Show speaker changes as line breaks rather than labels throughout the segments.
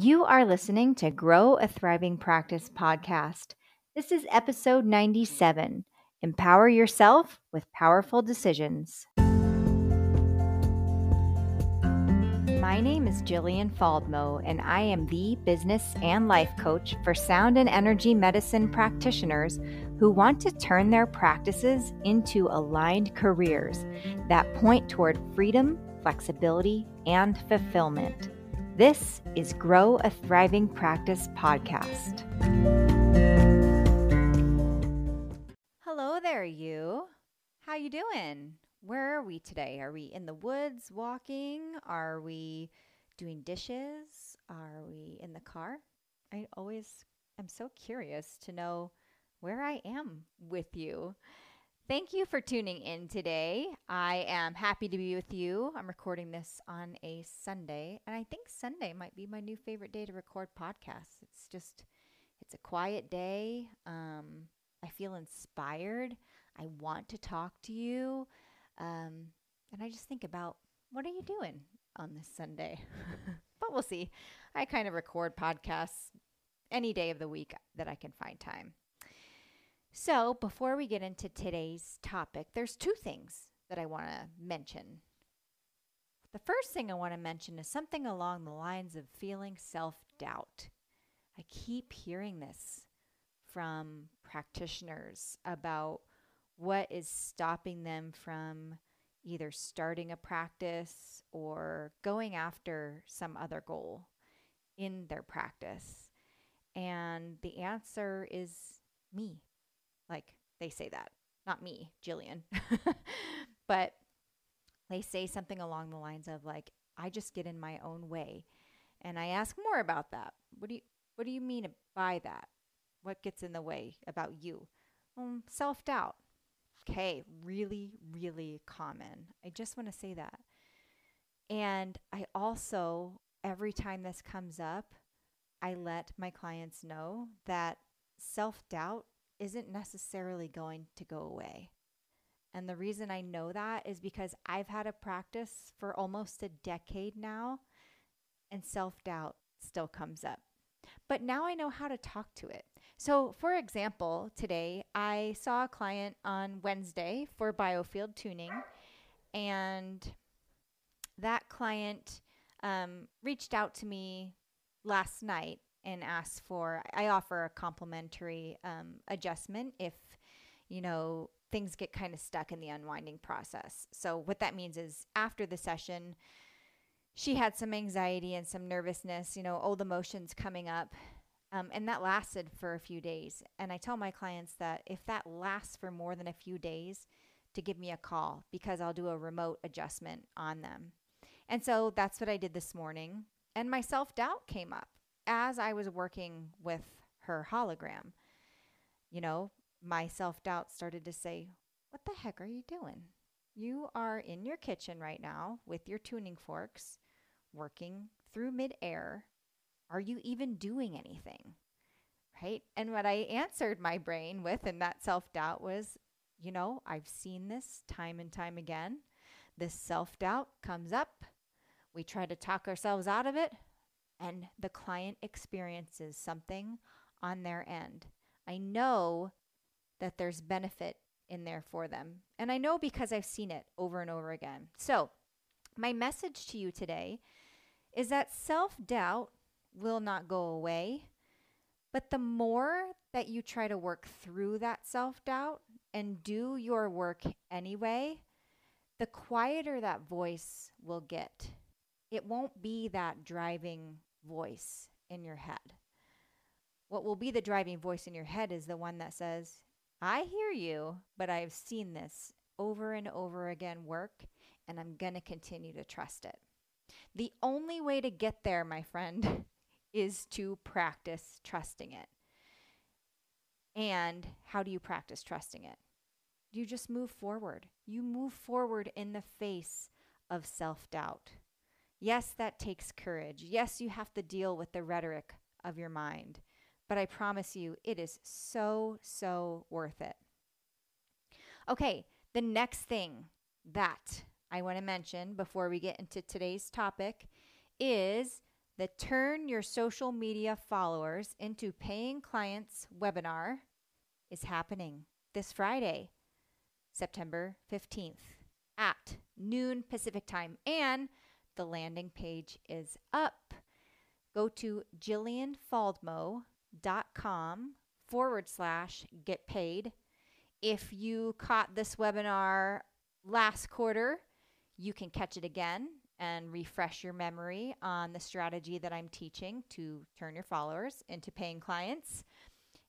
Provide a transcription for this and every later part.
You are listening to Grow a Thriving Practice podcast. This is episode 97 Empower Yourself with Powerful Decisions. My name is Jillian Faldmo, and I am the business and life coach for sound and energy medicine practitioners who want to turn their practices into aligned careers that point toward freedom, flexibility, and fulfillment. This is Grow a Thriving Practice podcast. Hello there, you. How you doing? Where are we today? Are we in the woods walking? Are we doing dishes? Are we in the car? I always am so curious to know where I am with you. Thank you for tuning in today. I am happy to be with you. I'm recording this on a Sunday, and I think Sunday might be my new favorite day to record podcasts. It's just, it's a quiet day. Um, I feel inspired. I want to talk to you. Um, and I just think about what are you doing on this Sunday? but we'll see. I kind of record podcasts any day of the week that I can find time. So, before we get into today's topic, there's two things that I want to mention. The first thing I want to mention is something along the lines of feeling self doubt. I keep hearing this from practitioners about what is stopping them from either starting a practice or going after some other goal in their practice. And the answer is me. Like they say that, not me, Jillian. but they say something along the lines of like, I just get in my own way. And I ask more about that. What do you what do you mean by that? What gets in the way about you? Um, self doubt. Okay, really, really common. I just want to say that. And I also, every time this comes up, I let my clients know that self doubt isn't necessarily going to go away. And the reason I know that is because I've had a practice for almost a decade now, and self doubt still comes up. But now I know how to talk to it. So, for example, today I saw a client on Wednesday for biofield tuning, and that client um, reached out to me last night and ask for i offer a complimentary um, adjustment if you know things get kind of stuck in the unwinding process. So what that means is after the session she had some anxiety and some nervousness you know old emotions coming up um, and that lasted for a few days. And i tell my clients that if that lasts for more than a few days to give me a call because i'll do a remote adjustment on them. And so that's what i did this morning and my self-doubt came up as I was working with her hologram, you know, my self doubt started to say, What the heck are you doing? You are in your kitchen right now with your tuning forks, working through midair. Are you even doing anything? Right? And what I answered my brain with in that self doubt was, you know, I've seen this time and time again. This self doubt comes up. We try to talk ourselves out of it and the client experiences something on their end. I know that there's benefit in there for them. And I know because I've seen it over and over again. So, my message to you today is that self doubt will not go away. But the more that you try to work through that self doubt and do your work anyway, the quieter that voice will get. It won't be that driving voice in your head. What will be the driving voice in your head is the one that says, I hear you, but I've seen this over and over again work, and I'm going to continue to trust it. The only way to get there, my friend, is to practice trusting it. And how do you practice trusting it? You just move forward. You move forward in the face of self doubt. Yes, that takes courage. Yes, you have to deal with the rhetoric of your mind. But I promise you, it is so, so worth it. Okay, the next thing that I want to mention before we get into today's topic is the Turn Your Social Media Followers into Paying Clients webinar is happening this Friday, September 15th at noon Pacific time. And the landing page is up. Go to jillianfaldmo.com forward slash get paid. If you caught this webinar last quarter, you can catch it again and refresh your memory on the strategy that I'm teaching to turn your followers into paying clients.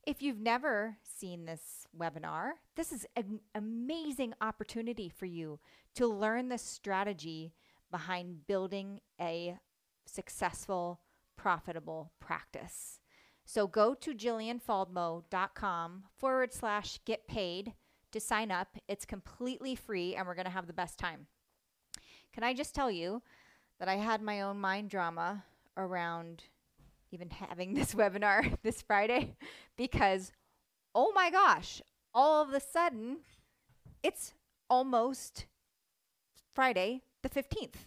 If you've never seen this webinar, this is an amazing opportunity for you to learn the strategy behind building a successful, profitable practice. So go to jillianfaldmo.com forward slash get paid to sign up. It's completely free and we're going to have the best time. Can I just tell you that I had my own mind drama around even having this webinar this Friday because, oh my gosh, all of a sudden it's almost Friday the 15th.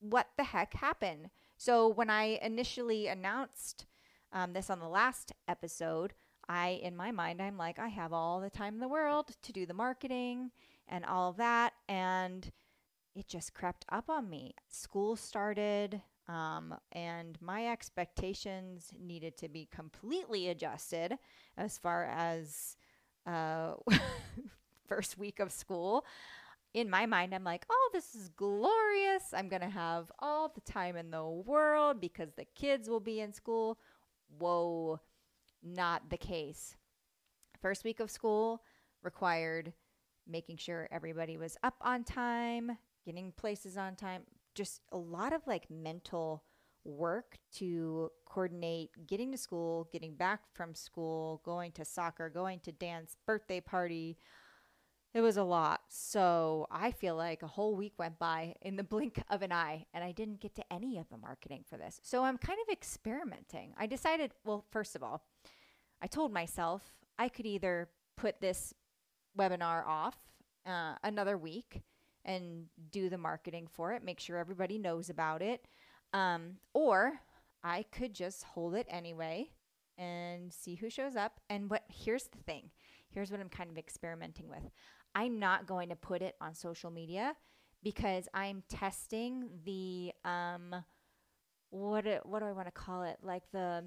What the heck happened? So, when I initially announced um, this on the last episode, I, in my mind, I'm like, I have all the time in the world to do the marketing and all of that. And it just crept up on me. School started, um, and my expectations needed to be completely adjusted as far as uh, first week of school. In my mind, I'm like, oh, this is glorious. I'm going to have all the time in the world because the kids will be in school. Whoa, not the case. First week of school required making sure everybody was up on time, getting places on time, just a lot of like mental work to coordinate getting to school, getting back from school, going to soccer, going to dance, birthday party. It was a lot. So I feel like a whole week went by in the blink of an eye, and I didn't get to any of the marketing for this. So I'm kind of experimenting. I decided, well, first of all, I told myself I could either put this webinar off uh, another week and do the marketing for it, make sure everybody knows about it. Um, or I could just hold it anyway and see who shows up. And what here's the thing here's what I'm kind of experimenting with. I'm not going to put it on social media because I'm testing the um what what do I want to call it? Like the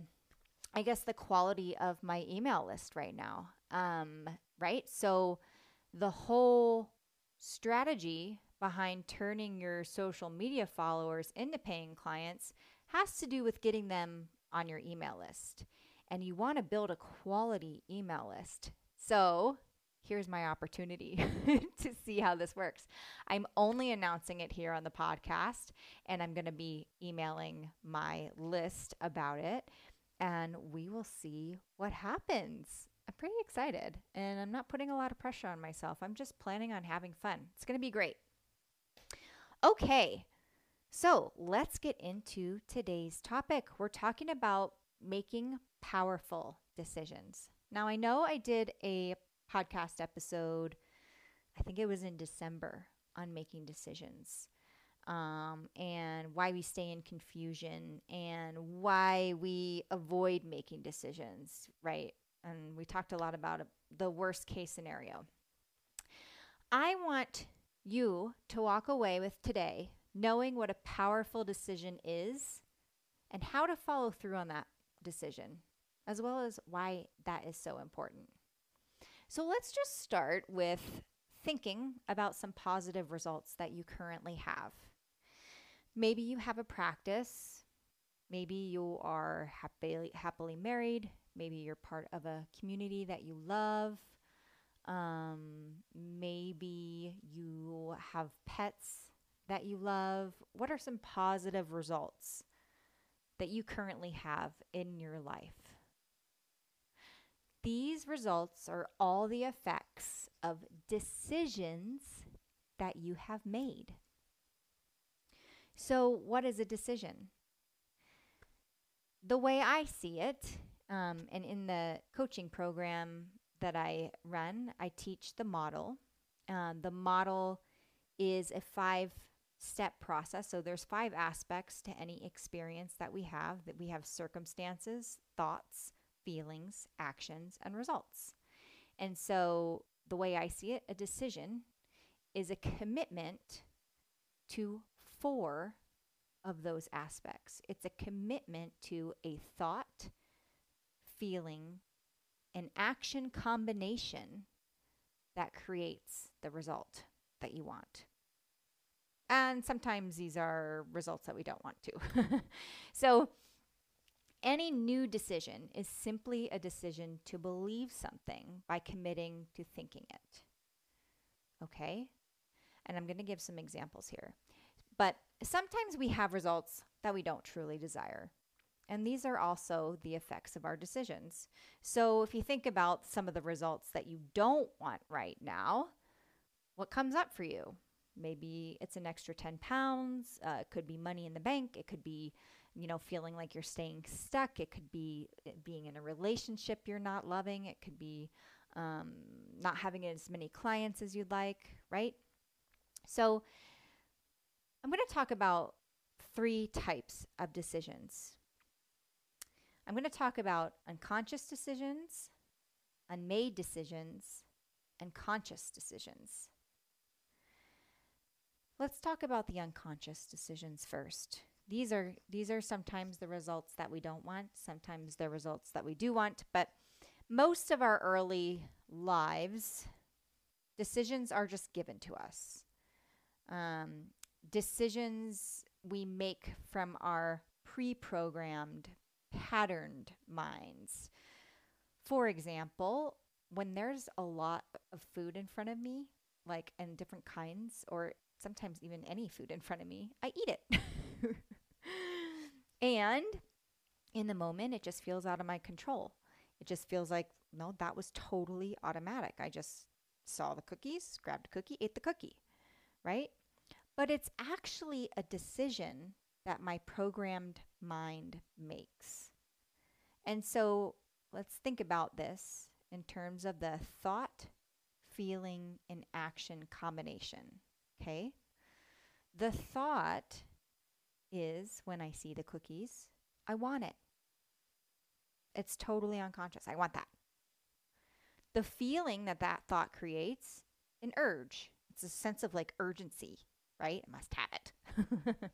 I guess the quality of my email list right now. Um right? So the whole strategy behind turning your social media followers into paying clients has to do with getting them on your email list. And you want to build a quality email list. So, here's my opportunity to see how this works. I'm only announcing it here on the podcast, and I'm going to be emailing my list about it, and we will see what happens. I'm pretty excited and I'm not putting a lot of pressure on myself. I'm just planning on having fun. It's going to be great. Okay, so let's get into today's topic. We're talking about making powerful decisions. Now, I know I did a podcast episode, I think it was in December, on making decisions. Um, and why we stay in confusion and why we avoid making decisions, right? and we talked a lot about the worst case scenario. I want you to walk away with today knowing what a powerful decision is and how to follow through on that decision, as well as why that is so important. So let's just start with thinking about some positive results that you currently have. Maybe you have a practice. Maybe you are happily, happily married. Maybe you're part of a community that you love. Um, maybe you have pets that you love. What are some positive results that you currently have in your life? These results are all the effects of decisions that you have made. So, what is a decision? The way I see it um, and in the coaching program that I run, I teach the model. Um, the model is a five step process. So there's five aspects to any experience that we have that we have circumstances, thoughts, feelings, actions, and results. And so the way I see it, a decision is a commitment to four of those aspects. It's a commitment to a thought, feeling, and action combination that creates the result that you want. And sometimes these are results that we don't want to. so, any new decision is simply a decision to believe something by committing to thinking it. Okay? And I'm going to give some examples here. But sometimes we have results that we don't truly desire. And these are also the effects of our decisions. So if you think about some of the results that you don't want right now, what comes up for you? Maybe it's an extra 10 pounds. Uh, it could be money in the bank. It could be, you know, feeling like you're staying stuck. It could be eh, being in a relationship you're not loving. It could be um, not having as many clients as you'd like, right? So I'm going to talk about three types of decisions. I'm going to talk about unconscious decisions, unmade decisions, and conscious decisions. Let's talk about the unconscious decisions first. These are these are sometimes the results that we don't want, sometimes the results that we do want, but most of our early lives decisions are just given to us. Um, decisions we make from our pre-programmed, patterned minds. For example, when there's a lot of food in front of me, like in different kinds, or sometimes even any food in front of me, I eat it. and in the moment, it just feels out of my control. It just feels like, no, that was totally automatic. I just saw the cookies, grabbed a cookie, ate the cookie, right? But it's actually a decision that my programmed mind makes. And so let's think about this in terms of the thought, feeling, and action combination. Okay. The thought is when I see the cookies, I want it. It's totally unconscious. I want that. The feeling that that thought creates, an urge. It's a sense of like urgency, right? I must have it.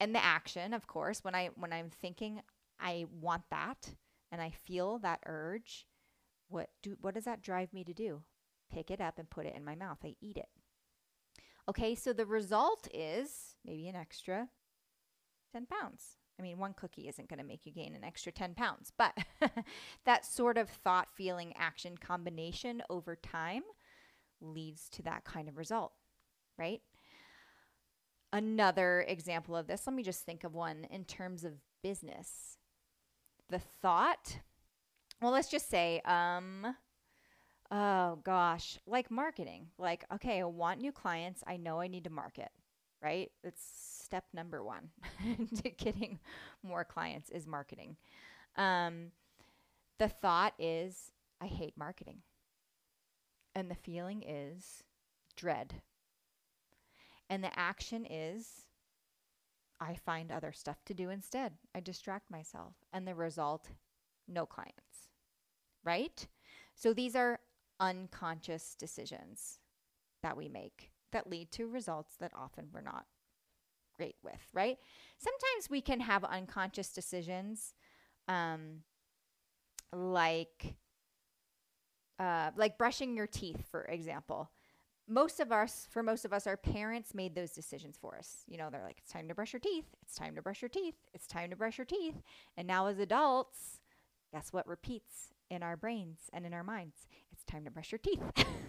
and the action, of course, when I when I'm thinking I want that and I feel that urge, what do what does that drive me to do? Pick it up and put it in my mouth. I eat it. Okay, so the result is maybe an extra 10 pounds. I mean, one cookie isn't going to make you gain an extra 10 pounds, but that sort of thought, feeling, action combination over time leads to that kind of result, right? Another example of this, let me just think of one in terms of business. The thought, well, let's just say, um, Oh gosh, like marketing. Like, okay, I want new clients. I know I need to market, right? It's step number one to getting more clients is marketing. Um, the thought is, I hate marketing. And the feeling is dread. And the action is, I find other stuff to do instead. I distract myself. And the result, no clients, right? So these are unconscious decisions that we make that lead to results that often we're not great with, right? Sometimes we can have unconscious decisions um, like uh, like brushing your teeth, for example. Most of us, for most of us, our parents made those decisions for us. You know, they're like, it's time to brush your teeth. It's time to brush your teeth. It's time to brush your teeth. And now, as adults, guess what repeats in our brains and in our minds? It's time to brush your teeth.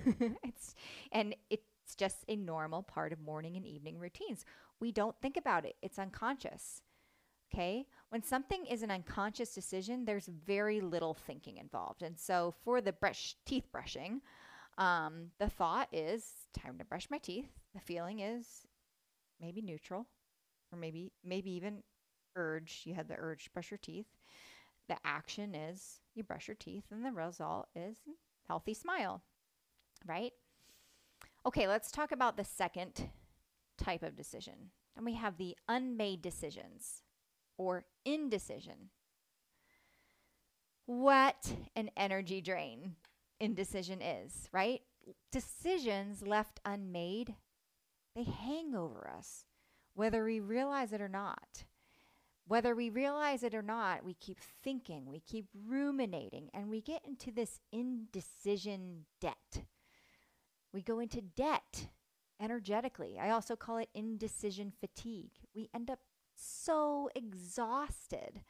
it's and it's just a normal part of morning and evening routines. We don't think about it. It's unconscious. Okay? When something is an unconscious decision, there's very little thinking involved. And so for the brush teeth brushing, um, the thought is time to brush my teeth. The feeling is maybe neutral or maybe maybe even urge. You had the urge to brush your teeth. The action is you brush your teeth and the result is healthy smile, right? Okay, let's talk about the second type of decision. And we have the unmade decisions or indecision. What an energy drain indecision is, right? Decisions left unmade, they hang over us, whether we realize it or not. Whether we realize it or not, we keep thinking, we keep ruminating, and we get into this indecision debt. We go into debt energetically. I also call it indecision fatigue. We end up so exhausted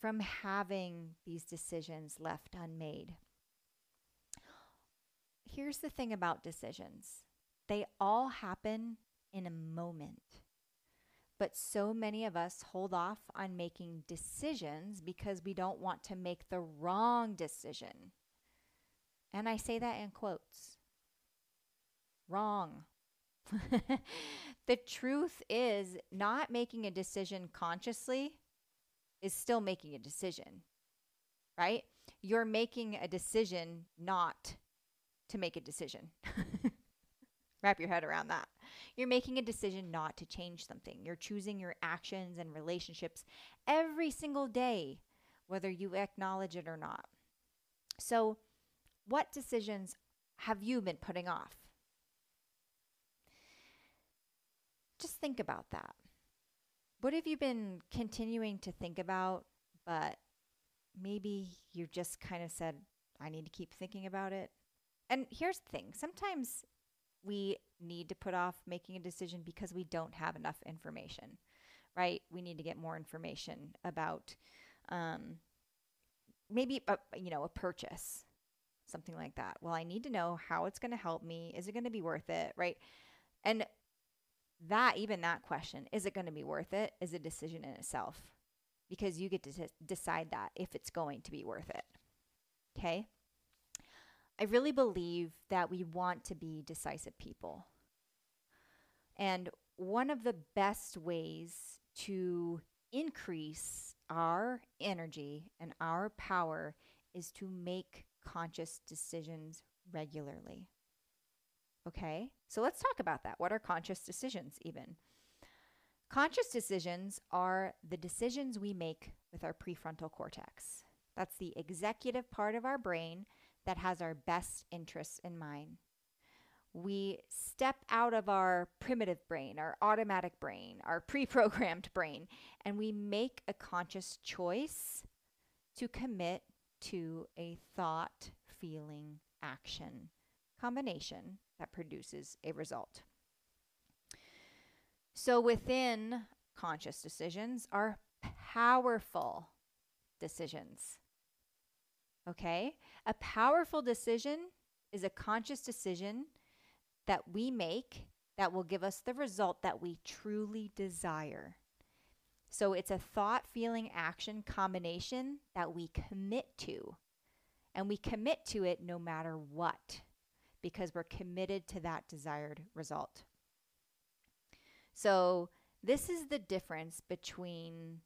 from having these decisions left unmade. Here's the thing about decisions they all happen in a moment. But so many of us hold off on making decisions because we don't want to make the wrong decision. And I say that in quotes. Wrong. the truth is, not making a decision consciously is still making a decision, right? You're making a decision not to make a decision. Wrap your head around that. You're making a decision not to change something. You're choosing your actions and relationships every single day, whether you acknowledge it or not. So, what decisions have you been putting off? Just think about that. What have you been continuing to think about, but maybe you just kind of said, I need to keep thinking about it? And here's the thing sometimes we need to put off making a decision because we don't have enough information, right? We need to get more information about um, maybe a, you know a purchase, something like that. Well, I need to know how it's going to help me. Is it going to be worth it, right? And that even that question, is it going to be worth it, is a decision in itself because you get to t- decide that if it's going to be worth it. Okay? I really believe that we want to be decisive people. And one of the best ways to increase our energy and our power is to make conscious decisions regularly. Okay, so let's talk about that. What are conscious decisions, even? Conscious decisions are the decisions we make with our prefrontal cortex. That's the executive part of our brain that has our best interests in mind. We step out of our primitive brain, our automatic brain, our pre programmed brain, and we make a conscious choice to commit to a thought, feeling, action combination that produces a result. So within conscious decisions are powerful decisions. Okay? A powerful decision is a conscious decision that we make that will give us the result that we truly desire. So it's a thought, feeling, action combination that we commit to. And we commit to it no matter what because we're committed to that desired result. So, this is the difference between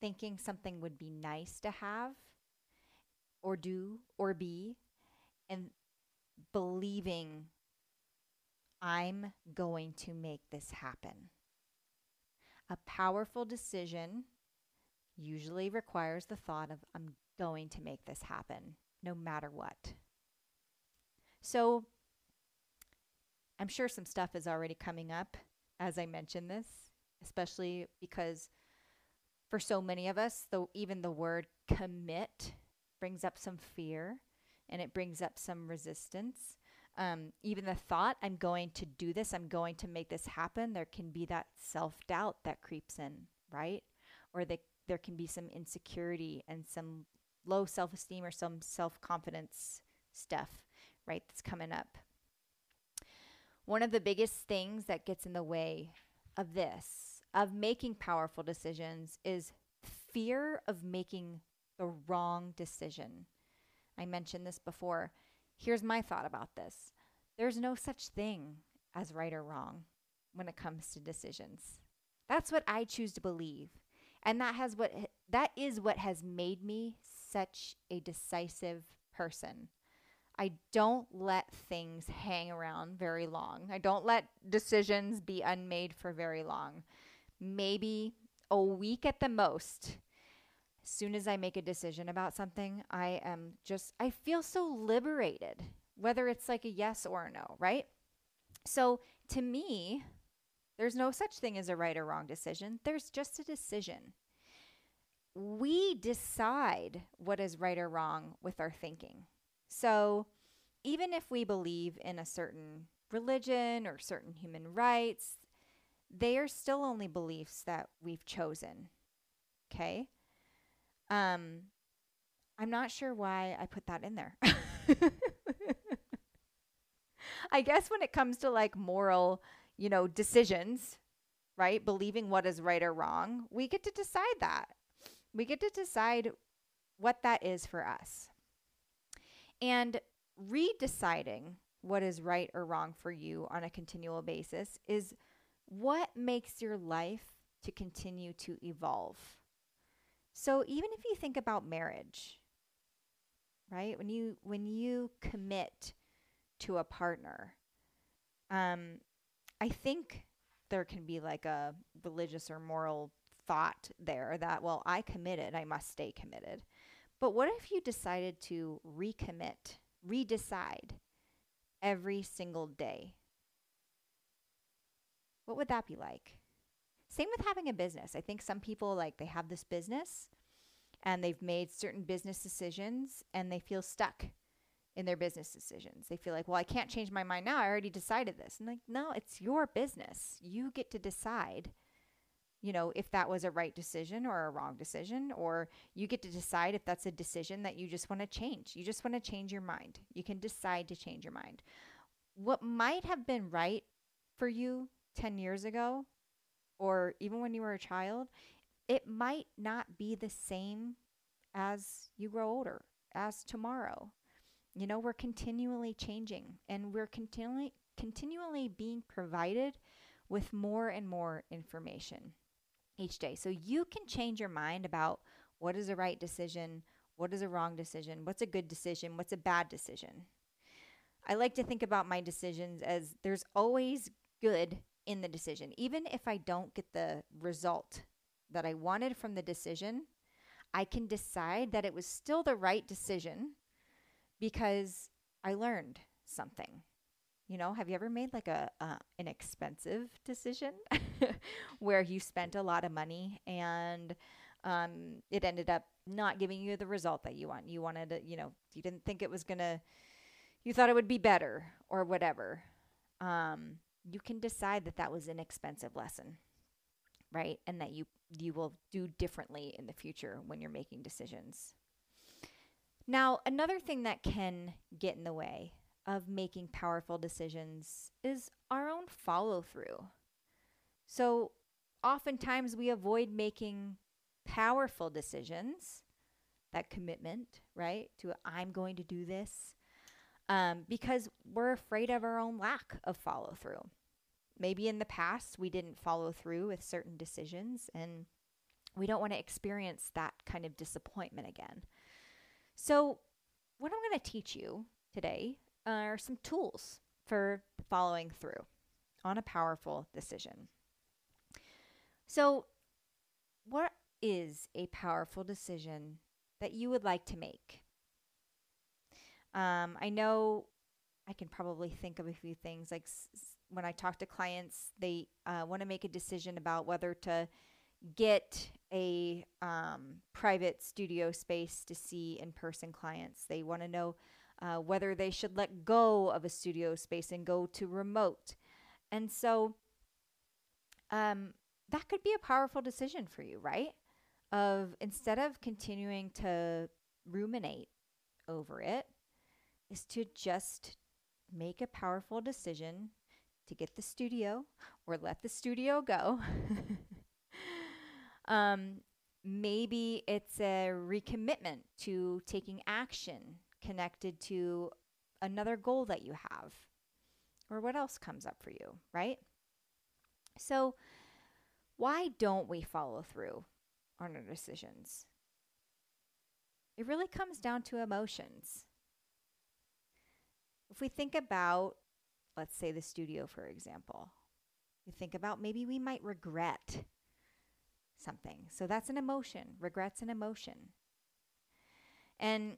thinking something would be nice to have or do or be and believing I'm going to make this happen. A powerful decision usually requires the thought of I'm going to make this happen no matter what. So I'm sure some stuff is already coming up as I mention this, especially because for so many of us, though even the word commit brings up some fear and it brings up some resistance. Um, even the thought, I'm going to do this, I'm going to make this happen, there can be that self doubt that creeps in, right? Or the, there can be some insecurity and some low self esteem or some self confidence stuff, right? That's coming up. One of the biggest things that gets in the way of this, of making powerful decisions, is fear of making the wrong decision. I mentioned this before. Here's my thought about this there's no such thing as right or wrong when it comes to decisions. That's what I choose to believe. And that has what that is what has made me such a decisive person. I don't let things hang around very long. I don't let decisions be unmade for very long. Maybe a week at the most. Soon as I make a decision about something, I am just, I feel so liberated, whether it's like a yes or a no, right? So to me, there's no such thing as a right or wrong decision. There's just a decision. We decide what is right or wrong with our thinking. So, even if we believe in a certain religion or certain human rights, they are still only beliefs that we've chosen. Okay? Um I'm not sure why I put that in there. I guess when it comes to like moral, you know, decisions, right? Believing what is right or wrong, we get to decide that. We get to decide what that is for us. And redeciding what is right or wrong for you on a continual basis is what makes your life to continue to evolve. So even if you think about marriage, right? When you when you commit to a partner, um, I think there can be like a religious or moral thought there that well, I committed, I must stay committed. But what if you decided to recommit, redecide every single day? What would that be like? Same with having a business. I think some people like they have this business and they've made certain business decisions and they feel stuck in their business decisions. They feel like, well, I can't change my mind now. I already decided this. And like, no, it's your business. You get to decide you know, if that was a right decision or a wrong decision, or you get to decide if that's a decision that you just want to change. You just want to change your mind. You can decide to change your mind. What might have been right for you 10 years ago, or even when you were a child, it might not be the same as you grow older, as tomorrow. You know, we're continually changing and we're continually continually being provided with more and more information each day. So you can change your mind about what is a right decision, what is a wrong decision, what's a good decision, what's a bad decision. I like to think about my decisions as there's always good in the decision. Even if I don't get the result that I wanted from the decision, I can decide that it was still the right decision because I learned something. You know, have you ever made like a uh, an expensive decision where you spent a lot of money and um, it ended up not giving you the result that you want? You wanted to, you know, you didn't think it was gonna, you thought it would be better or whatever. Um, you can decide that that was an expensive lesson, right? And that you you will do differently in the future when you're making decisions. Now, another thing that can get in the way of making powerful decisions is our own follow through. So, oftentimes we avoid making powerful decisions, that commitment, right? To I'm going to do this, um, because we're afraid of our own lack of follow through. Maybe in the past we didn't follow through with certain decisions, and we don't want to experience that kind of disappointment again. So, what I'm going to teach you today are some tools for following through on a powerful decision. So, what is a powerful decision that you would like to make? Um, I know I can probably think of a few things. Like s- when I talk to clients, they uh, want to make a decision about whether to get a um, private studio space to see in person clients. They want to know uh, whether they should let go of a studio space and go to remote. And so um, that could be a powerful decision for you, right? Of instead of continuing to ruminate over it, is to just make a powerful decision to get the studio or let the studio go. um, maybe it's a recommitment to taking action connected to another goal that you have or what else comes up for you, right? So, why don't we follow through on our decisions? It really comes down to emotions. If we think about, let's say, the studio, for example, we think about maybe we might regret something. So that's an emotion. Regret's an emotion. And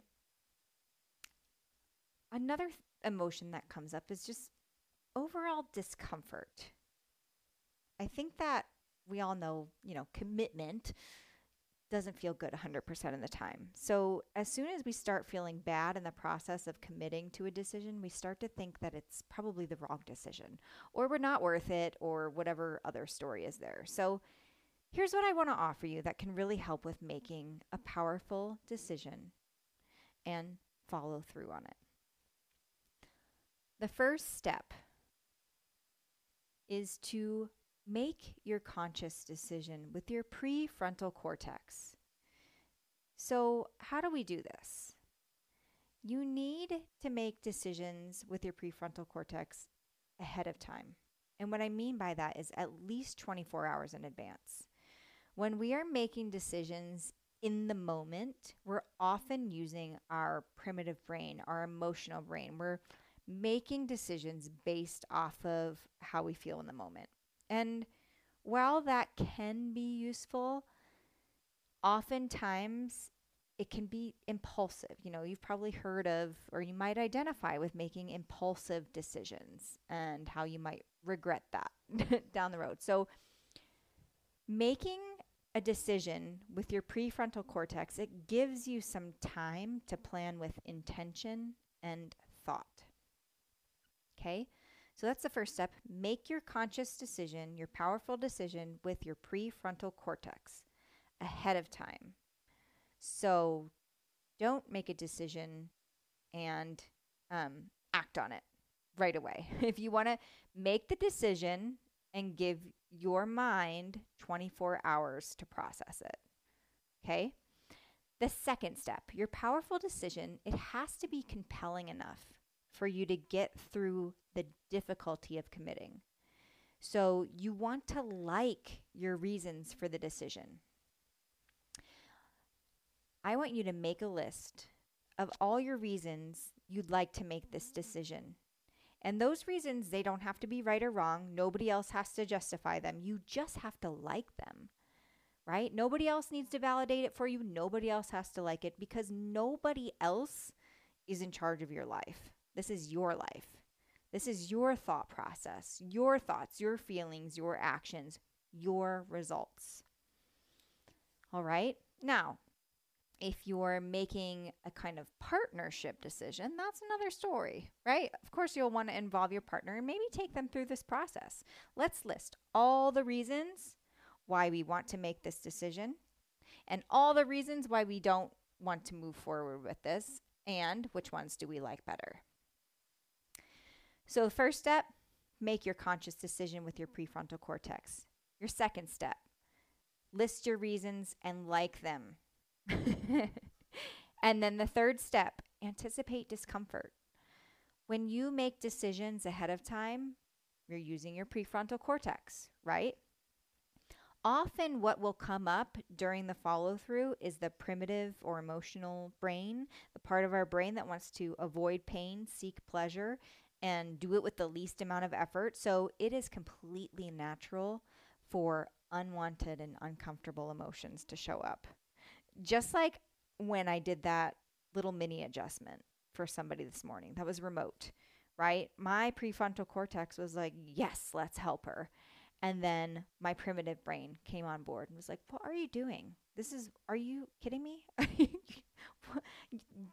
another th- emotion that comes up is just overall discomfort. I think that we all know, you know, commitment doesn't feel good 100% of the time. So, as soon as we start feeling bad in the process of committing to a decision, we start to think that it's probably the wrong decision or we're not worth it or whatever other story is there. So, here's what I want to offer you that can really help with making a powerful decision and follow through on it. The first step is to make your conscious decision with your prefrontal cortex. So, how do we do this? You need to make decisions with your prefrontal cortex ahead of time. And what I mean by that is at least 24 hours in advance. When we are making decisions in the moment, we're often using our primitive brain, our emotional brain. We're making decisions based off of how we feel in the moment. And while that can be useful, oftentimes it can be impulsive. You know, you've probably heard of, or you might identify with making impulsive decisions and how you might regret that down the road. So, making a decision with your prefrontal cortex, it gives you some time to plan with intention and thought. Okay? So that's the first step. Make your conscious decision, your powerful decision with your prefrontal cortex ahead of time. So don't make a decision and um, act on it right away. if you want to make the decision and give your mind 24 hours to process it. Okay? The second step, your powerful decision, it has to be compelling enough for you to get through the difficulty of committing. So you want to like your reasons for the decision. I want you to make a list of all your reasons you'd like to make this decision. And those reasons, they don't have to be right or wrong. Nobody else has to justify them. You just have to like them, right? Nobody else needs to validate it for you. Nobody else has to like it because nobody else is in charge of your life. This is your life. This is your thought process, your thoughts, your feelings, your actions, your results. All right. Now, if you're making a kind of partnership decision, that's another story, right? Of course, you'll want to involve your partner and maybe take them through this process. Let's list all the reasons why we want to make this decision and all the reasons why we don't want to move forward with this and which ones do we like better. So, the first step, make your conscious decision with your prefrontal cortex. Your second step, list your reasons and like them. and then the third step, anticipate discomfort. When you make decisions ahead of time, you're using your prefrontal cortex, right? Often, what will come up during the follow through is the primitive or emotional brain, the part of our brain that wants to avoid pain, seek pleasure, and do it with the least amount of effort. So it is completely natural for unwanted and uncomfortable emotions to show up. Just like when I did that little mini adjustment for somebody this morning that was remote, right? My prefrontal cortex was like, yes, let's help her. And then my primitive brain came on board and was like, what are you doing? This is, are you kidding me?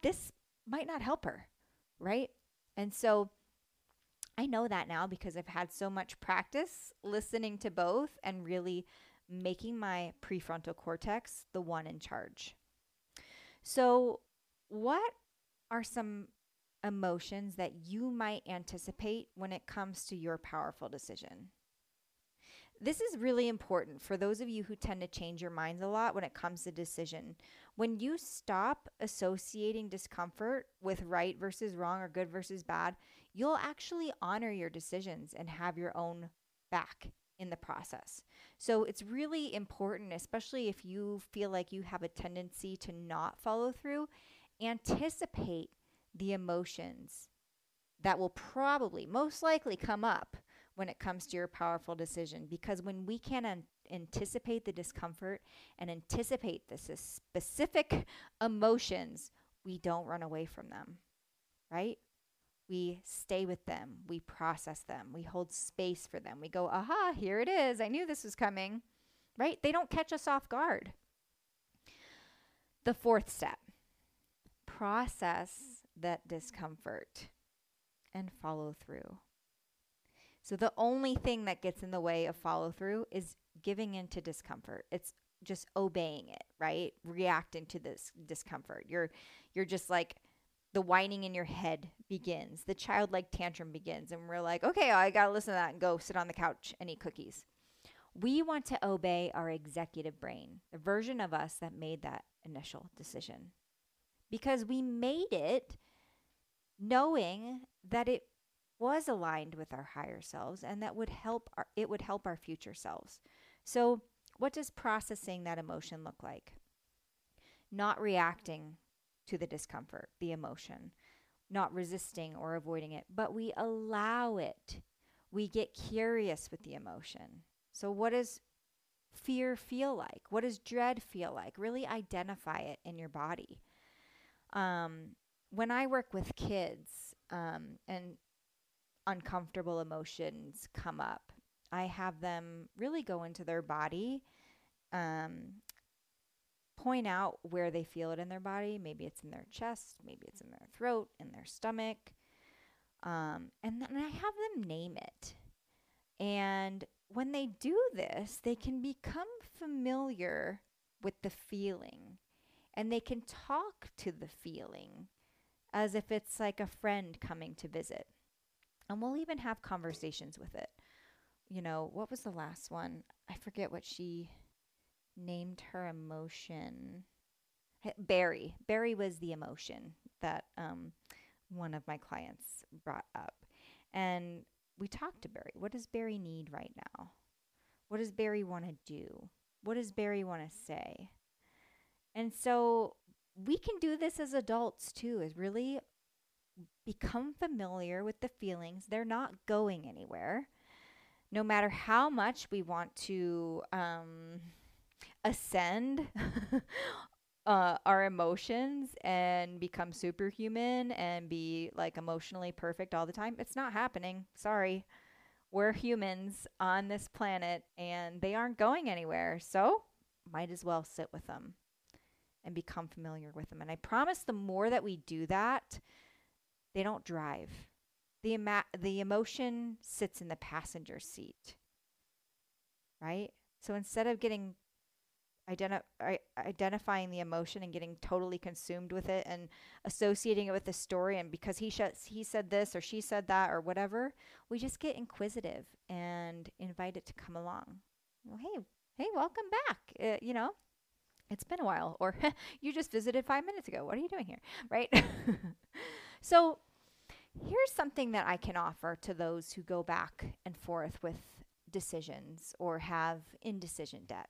this might not help her, right? And so I know that now because I've had so much practice listening to both and really making my prefrontal cortex the one in charge. So, what are some emotions that you might anticipate when it comes to your powerful decision? This is really important for those of you who tend to change your minds a lot when it comes to decision. When you stop associating discomfort with right versus wrong or good versus bad, you'll actually honor your decisions and have your own back in the process. So it's really important, especially if you feel like you have a tendency to not follow through, anticipate the emotions that will probably, most likely, come up when it comes to your powerful decision. Because when we can an- anticipate the discomfort and anticipate the specific emotions, we don't run away from them, right? We stay with them, we process them, we hold space for them. We go, aha, here it is. I knew this was coming, right? They don't catch us off guard. The fourth step process that discomfort and follow through. So the only thing that gets in the way of follow through is giving into discomfort. It's just obeying it, right? Reacting to this discomfort. You're you're just like the whining in your head begins. The childlike tantrum begins and we're like, "Okay, I got to listen to that and go sit on the couch and eat cookies." We want to obey our executive brain, the version of us that made that initial decision. Because we made it knowing that it was aligned with our higher selves and that would help our, it would help our future selves. So, what does processing that emotion look like? Not reacting to the discomfort, the emotion, not resisting or avoiding it, but we allow it. We get curious with the emotion. So, what does fear feel like? What does dread feel like? Really identify it in your body. Um, when I work with kids um, and uncomfortable emotions come up, I have them really go into their body, um, point out where they feel it in their body. Maybe it's in their chest, maybe it's in their throat, in their stomach. Um, and then I have them name it. And when they do this, they can become familiar with the feeling and they can talk to the feeling as if it's like a friend coming to visit. And we'll even have conversations with it. You know, what was the last one? I forget what she named her emotion. Barry. Barry was the emotion that um, one of my clients brought up. And we talked to Barry. What does Barry need right now? What does Barry want to do? What does Barry want to say? And so we can do this as adults too, is really become familiar with the feelings. They're not going anywhere. No matter how much we want to um, ascend uh, our emotions and become superhuman and be like emotionally perfect all the time, it's not happening. Sorry. We're humans on this planet and they aren't going anywhere. So, might as well sit with them and become familiar with them. And I promise the more that we do that, they don't drive. The, ima- the emotion sits in the passenger seat, right? So instead of getting identi- identifying the emotion and getting totally consumed with it and associating it with the story and because he sh- he said this or she said that or whatever, we just get inquisitive and invite it to come along. Well, hey, hey, welcome back. Uh, you know, it's been a while or you just visited 5 minutes ago. What are you doing here? Right? so, here's something that I can offer to those who go back and forth with decisions or have indecision debt.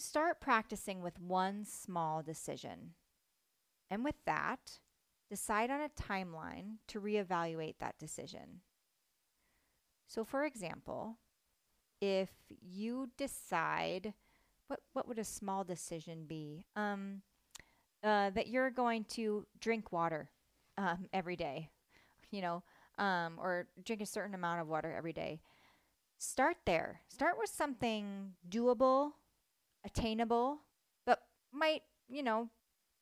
Start practicing with one small decision. And with that, decide on a timeline to reevaluate that decision. So, for example, if you decide, what, what would a small decision be? Um, uh, that you're going to drink water um, every day, you know, um, or drink a certain amount of water every day. Start there. Start with something doable, attainable, but might, you know,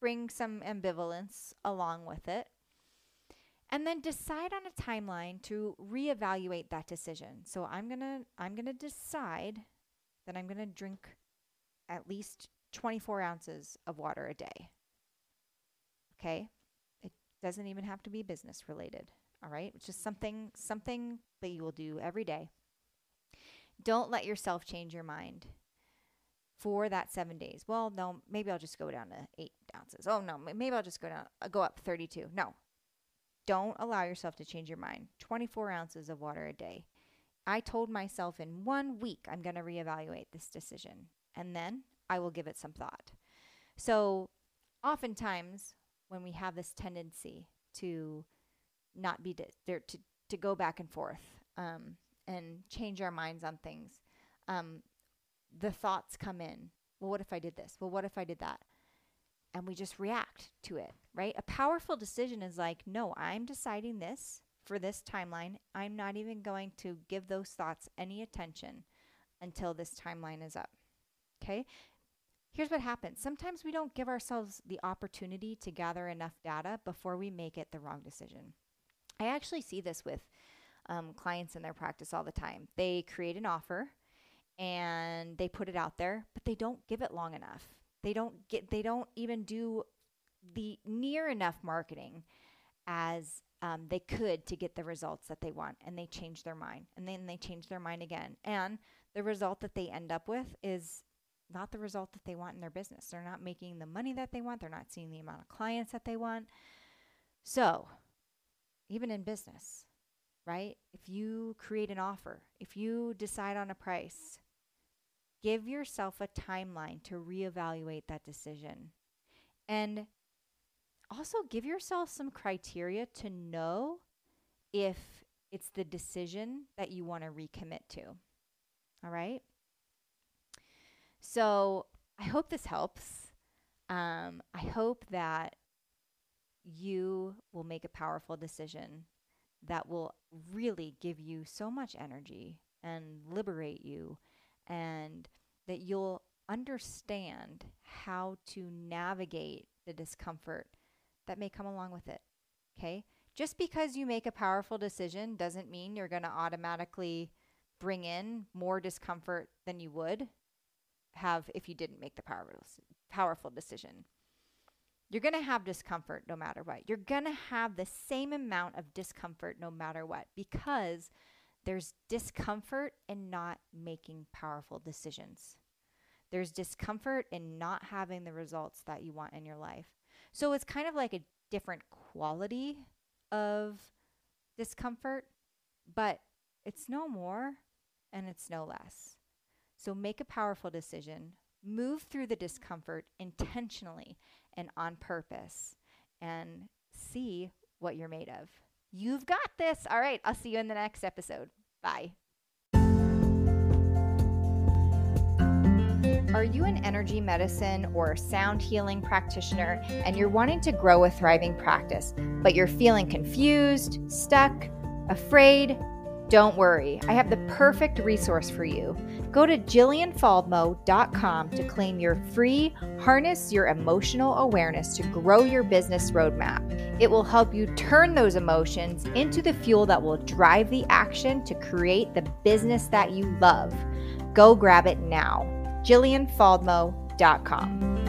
bring some ambivalence along with it. And then decide on a timeline to reevaluate that decision. So I'm going to I'm going to decide that I'm going to drink at least 24 ounces of water a day. Okay? It doesn't even have to be business related. All right? It's just something something that you will do every day. Don't let yourself change your mind for that seven days. Well, no, maybe I'll just go down to eight ounces. Oh no, maybe I'll just go down, uh, go up 32. No, don't allow yourself to change your mind. 24 ounces of water a day. I told myself in one week I'm going to reevaluate this decision, and then I will give it some thought. So, oftentimes when we have this tendency to not be there to to go back and forth um, and change our minds on things. Um, the thoughts come in. Well, what if I did this? Well, what if I did that? And we just react to it, right? A powerful decision is like, no, I'm deciding this for this timeline. I'm not even going to give those thoughts any attention until this timeline is up. Okay? Here's what happens sometimes we don't give ourselves the opportunity to gather enough data before we make it the wrong decision. I actually see this with um, clients in their practice all the time. They create an offer and they put it out there, but they don't give it long enough. They don't get they don't even do the near enough marketing as um, they could to get the results that they want and they change their mind and then they change their mind again. And the result that they end up with is not the result that they want in their business. They're not making the money that they want. They're not seeing the amount of clients that they want. So even in business right? If you create an offer if you decide on a price give yourself a timeline to reevaluate that decision and also give yourself some criteria to know if it's the decision that you want to recommit to. All right. So I hope this helps. Um, I hope that you will make a powerful decision that will really give you so much energy and liberate you, and that you'll understand how to navigate the discomfort that may come along with it. Okay? Just because you make a powerful decision doesn't mean you're going to automatically bring in more discomfort than you would have if you didn't make the powerful powerful decision. You're going to have discomfort no matter what. You're going to have the same amount of discomfort no matter what because there's discomfort in not making powerful decisions. There's discomfort in not having the results that you want in your life. So it's kind of like a different quality of discomfort, but it's no more and it's no less. So make a powerful decision, move through the discomfort intentionally and on purpose, and see what you're made of. You've got this. All right, I'll see you in the next episode. Bye. Are you an energy medicine or sound healing practitioner and you're wanting to grow a thriving practice, but you're feeling confused, stuck, afraid? Don't worry, I have the perfect resource for you. Go to jillianfaldmo.com to claim your free Harness Your Emotional Awareness to Grow Your Business Roadmap. It will help you turn those emotions into the fuel that will drive the action to create the business that you love. Go grab it now jillianfaldmo.com.